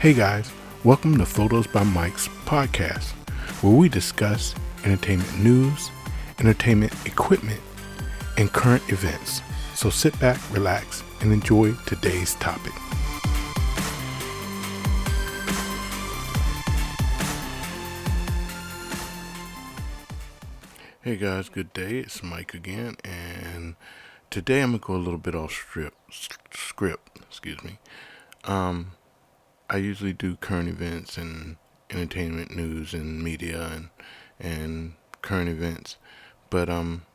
Hey guys, welcome to Photos by Mike's podcast, where we discuss entertainment news, entertainment equipment, and current events. So sit back, relax, and enjoy today's topic. Hey guys, good day. It's Mike again, and today I'm gonna go a little bit off strip, script. Excuse me. Um, I usually do current events and entertainment news and media and and current events, but um,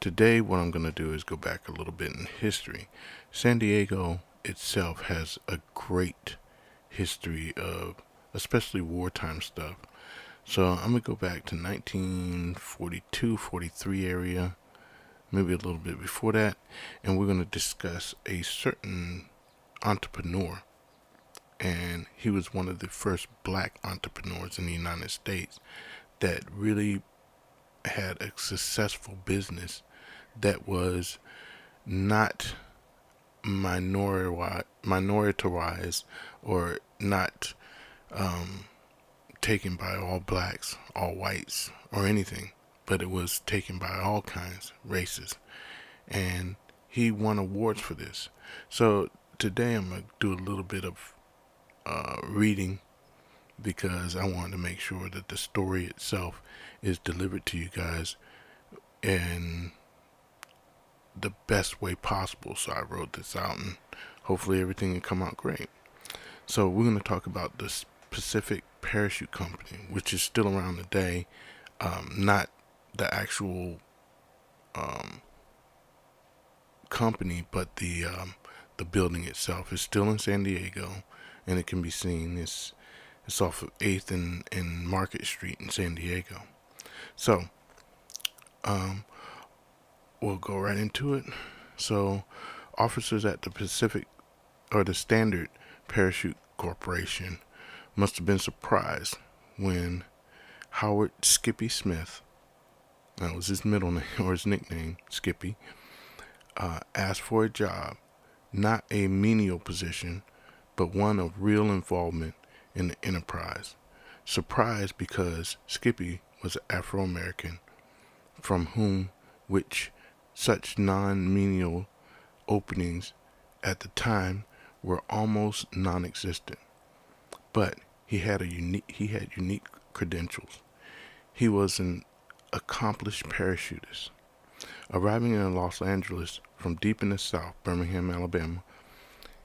today what I'm gonna do is go back a little bit in history. San Diego itself has a great history of, especially wartime stuff. So I'm gonna go back to 1942, 43 area, maybe a little bit before that, and we're gonna discuss a certain entrepreneur, and he was one of the first black entrepreneurs in the United States that really had a successful business that was not minoritized or not um, taken by all blacks, all whites, or anything, but it was taken by all kinds, races. And he won awards for this. So today I'm going to do a little bit of uh, reading because I wanted to make sure that the story itself is delivered to you guys in the best way possible. So I wrote this out and hopefully everything will come out great. So we're going to talk about the Pacific Parachute Company, which is still around today, um, not the actual um, company, but the um, the building itself is still in San Diego, and it can be seen. It's it's off of Eighth and, and Market Street in San Diego. So, um, we'll go right into it. So, officers at the Pacific or the Standard Parachute Corporation must have been surprised when Howard Skippy Smith, that was his middle name or his nickname, Skippy, uh, asked for a job, not a menial position, but one of real involvement in the enterprise. Surprised because Skippy was Afro American, from whom which such non menial openings at the time were almost non existent. But he had a unique he had unique credentials. He was an accomplished parachutist. Arriving in Los Angeles from deep in the South, Birmingham, Alabama,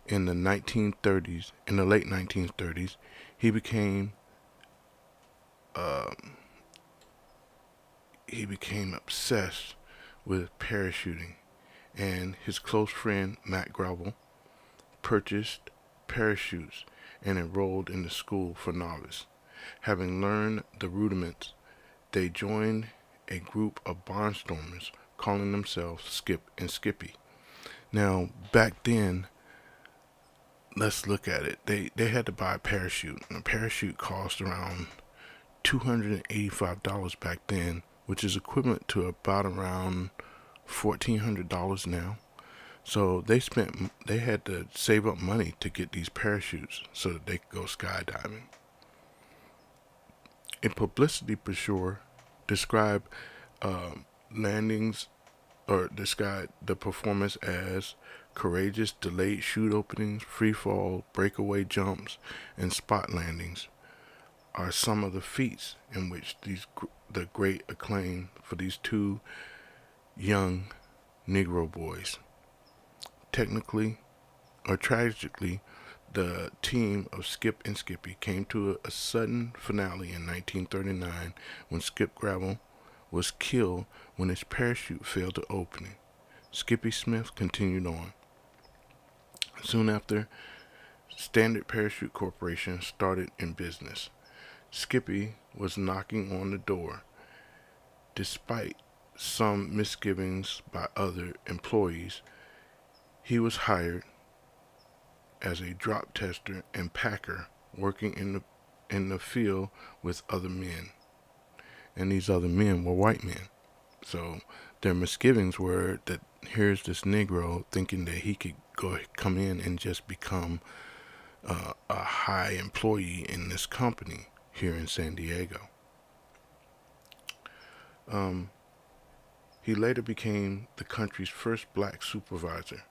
in the 1930s, in the late 1930s, he became uh, he became obsessed with parachuting, and his close friend Matt Gravel purchased parachutes and enrolled in the school for novice. Having learned the rudiments, they joined a group of barnstormers calling themselves Skip and Skippy. Now, back then, let's look at it. They they had to buy a parachute, and a parachute cost around two hundred and eighty-five dollars back then, which is equivalent to about around fourteen hundred dollars now. So they spent, they had to save up money to get these parachutes so that they could go skydiving. In publicity brochure, describe um, landings or describe the performance as courageous delayed chute openings, free fall, breakaway jumps, and spot landings are some of the feats in which these the great acclaim for these two young Negro boys. Technically or tragically, the team of Skip and Skippy came to a, a, sudden finale in 1939 when Skip Gravel was killed when his parachute failed to open. Skippy Smith continued on. Soon after, Standard Parachute Corporation started in business. Skippy was knocking on the door. Despite some misgivings by other employees, he was hired as a drop tester and packer working in the in the field with other men. And these other men were white men. So their misgivings were that here's this Negro thinking that he could go come in and just become uh, a high employee in this company here in San Diego. Um, he later became the country's first black supervisor,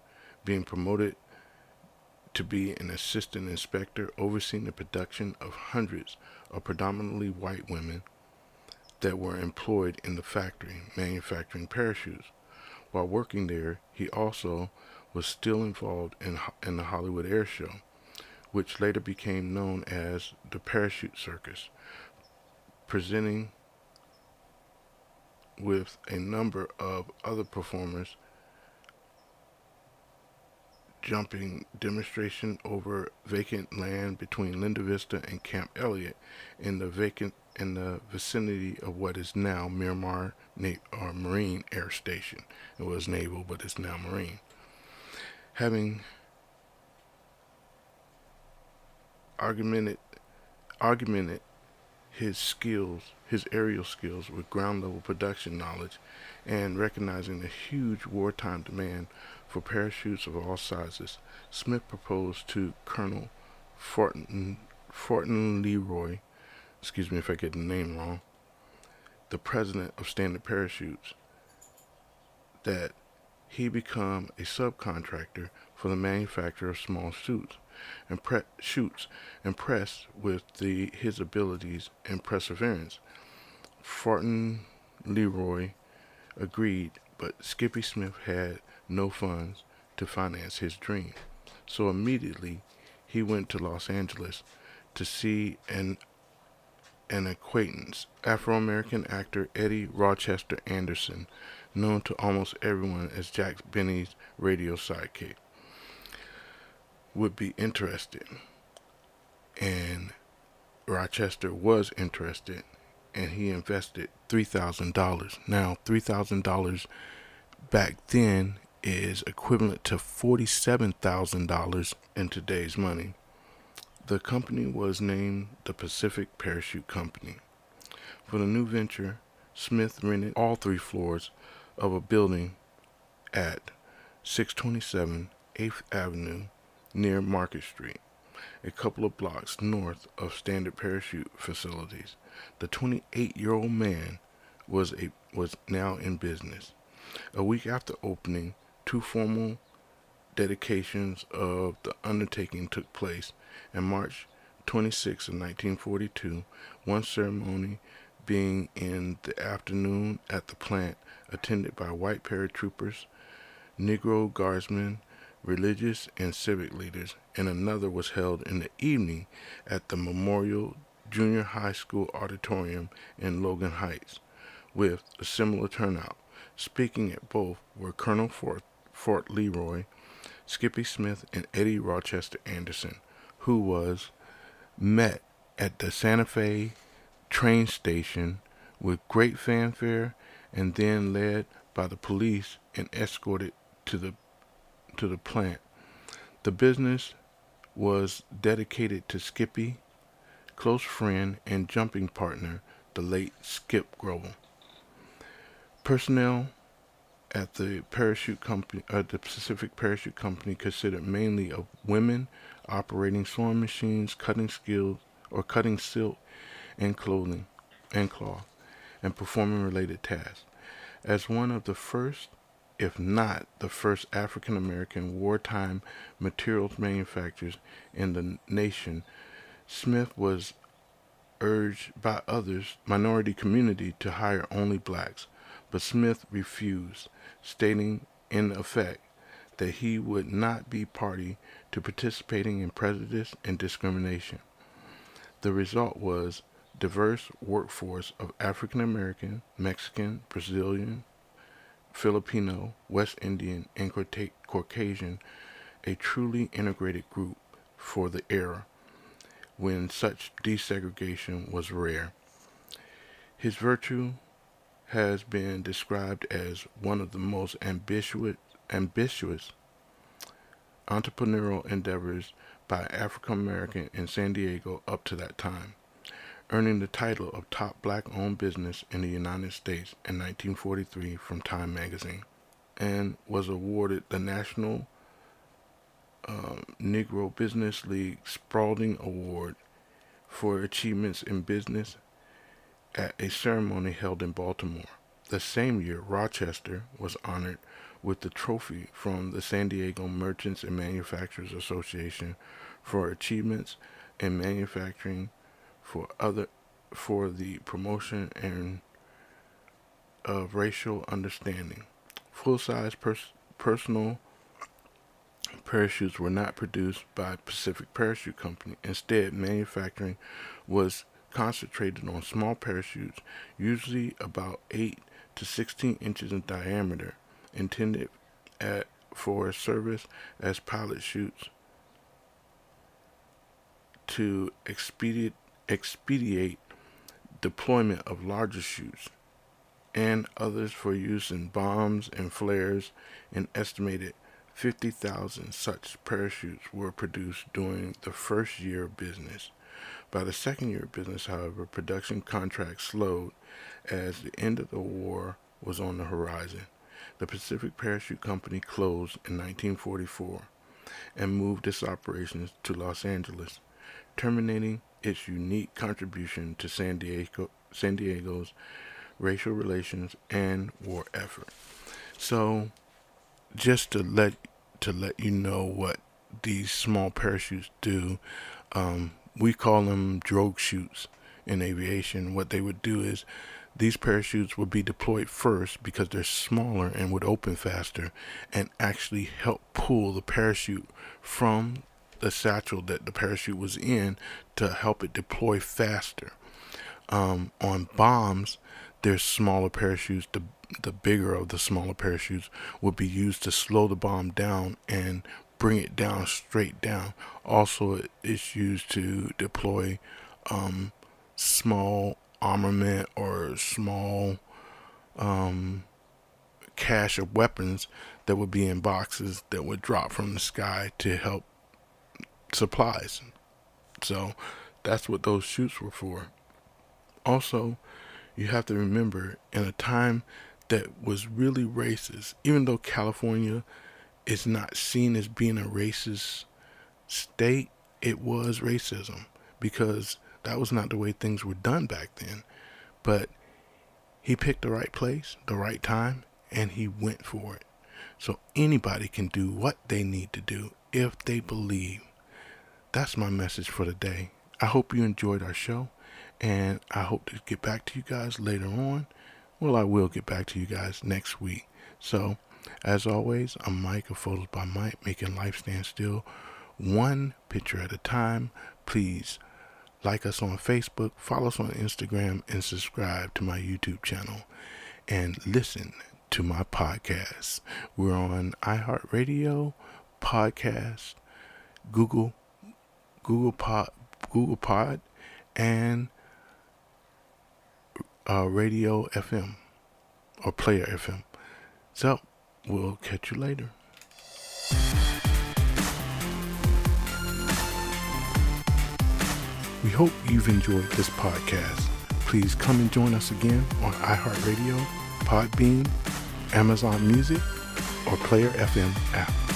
being promoted to be an assistant inspector overseeing the production of hundreds of predominantly white women that were employed in the factory manufacturing parachutes. While working there, he also was still involved in, in the Hollywood Air Show, which later became known as the Parachute Circus, presenting with a number of other performers jumping demonstration over vacant land between Linda Vista and Camp Elliott in the vacant in the vicinity of what is now Miramar Na- or Marine Air Station. It was naval, but it's now Marine. Having argumented argumented his skills, his aerial skills with ground level production knowledge and recognizing the huge wartime demand for parachutes of all sizes, Smith proposed to Colonel Fortin, Fortin Leroy, excuse me if I get the name wrong, the president of Standard Parachutes, that he become a subcontractor for the manufacture of small suits and pre- shoots, impressed with the his abilities and perseverance. Fortin Leroy agreed, but Skippy Smith had no funds to finance his dream. So immediately he went to Los Angeles to see an an acquaintance, Afro American actor Eddie Rochester Anderson, known to almost everyone as Jack Benny's radio sidekick, would be interested. And Rochester was interested, and he invested $3,000. Now, $3,000 back then is equivalent to $47,000 in today's money. The company was named the Pacific Parachute Company. For the new venture, Smith rented all three floors of a building at 627 8th Avenue near Market Street, a couple of blocks north of Standard Parachute facilities. The 28-year-old man was a was now in business. A week after opening, two formal dedications of the undertaking took place in March 26 of 1942, one ceremony being in the afternoon at the plant, attended by white paratroopers, Negro guardsmen, religious and civic leaders, and another was held in the evening at the Memorial Junior High School auditorium in Logan Heights, with a similar turnout. Speaking at both were Colonel Fort Fort Leroy, Skippy Smith, and Eddie Rochester Anderson, who was met at the Santa Fe train station with great fanfare and then led by the police and escorted to the to the plant. The business was dedicated to Skippy, close friend and jumping partner, the late Skip Grobel. Personnel at the parachute company, uh, the Pacific Parachute Company, consisted mainly of women operating sewing machines, cutting skills or cutting silk and clothing and cloth, and performing related tasks. As one of the first, if not the first, African American wartime materials manufacturers in the nation, Smith was urged by others, minority community, to hire only blacks, but Smith refused stating in effect that he would not be party to participating in prejudice and discrimination. The result was diverse workforce of African American, Mexican, Brazilian, Filipino, West Indian, and Caucasian, a truly integrated group for the era when such desegregation was rare. His virtue has been described as one of the most ambitious, ambitious entrepreneurial endeavors by African American in San Diego up to that time, earning the title of top black owned business in the United States in 1943 from Time magazine, and was awarded the National uh, Negro Business League Spaulding Award for achievements in business at a ceremony held in Baltimore. The same year, Rochester was honored with the trophy from the San Diego Merchants and Manufacturers Association for achievements in manufacturing for other for the promotion and of racial understanding. Full-size pers- personal parachutes were not produced by Pacific Parachute Company. Instead, manufacturing was concentrated on small parachutes, usually about 8 to 16 inches in diameter, intended at, for service as pilot chutes to expedite, expedite deployment of larger chutes and others for use in bombs and flares. An estimated 50,000 such parachutes were produced during the first year of business. By the second year of business, however, production contracts slowed as the end of the war was on the horizon. The Pacific Parachute Company closed in 1944 and moved its operations to Los Angeles, terminating its unique contribution to San, Diego, San Diego's racial relations and war effort. So, just to let to let you know what these small parachutes do, um, we call them drogue chutes in aviation. What they would do is these parachutes would be deployed first because they're smaller and would open faster and actually help pull the parachute from the satchel that the parachute was in to help it deploy faster. Um, on bombs, there's smaller parachutes. The the bigger of the smaller parachutes would be used to slow the bomb down and bring it down straight down. Also, it's used to deploy um, small armament or small um, cache of weapons that would be in boxes that would drop from the sky to help supplies. So that's what those chutes were for. Also, you have to remember in a time that was really racist, even though California is not seen as being a racist state, it was racism because that was not the way things were done back then. But he picked the right place, the right time, and he went for it. So anybody can do what they need to do if they believe. That's my message for today. I hope you enjoyed our show, and I hope to get back to you guys later on. Well, I will get back to you guys next week. So, as always, I'm Mike of Photos by Mike, making life stand still one picture at a time. Please like us on Facebook, follow us on Instagram, and subscribe to my YouTube channel. And listen to my podcast. We're on iHeartRadio, podcast, Google, Google Pod, Google Pod, and uh, Radio FM or Player FM. So we'll catch you later. We hope you've enjoyed this podcast. Please come and join us again on iHeartRadio, Podbean, Amazon Music, or Player FM app.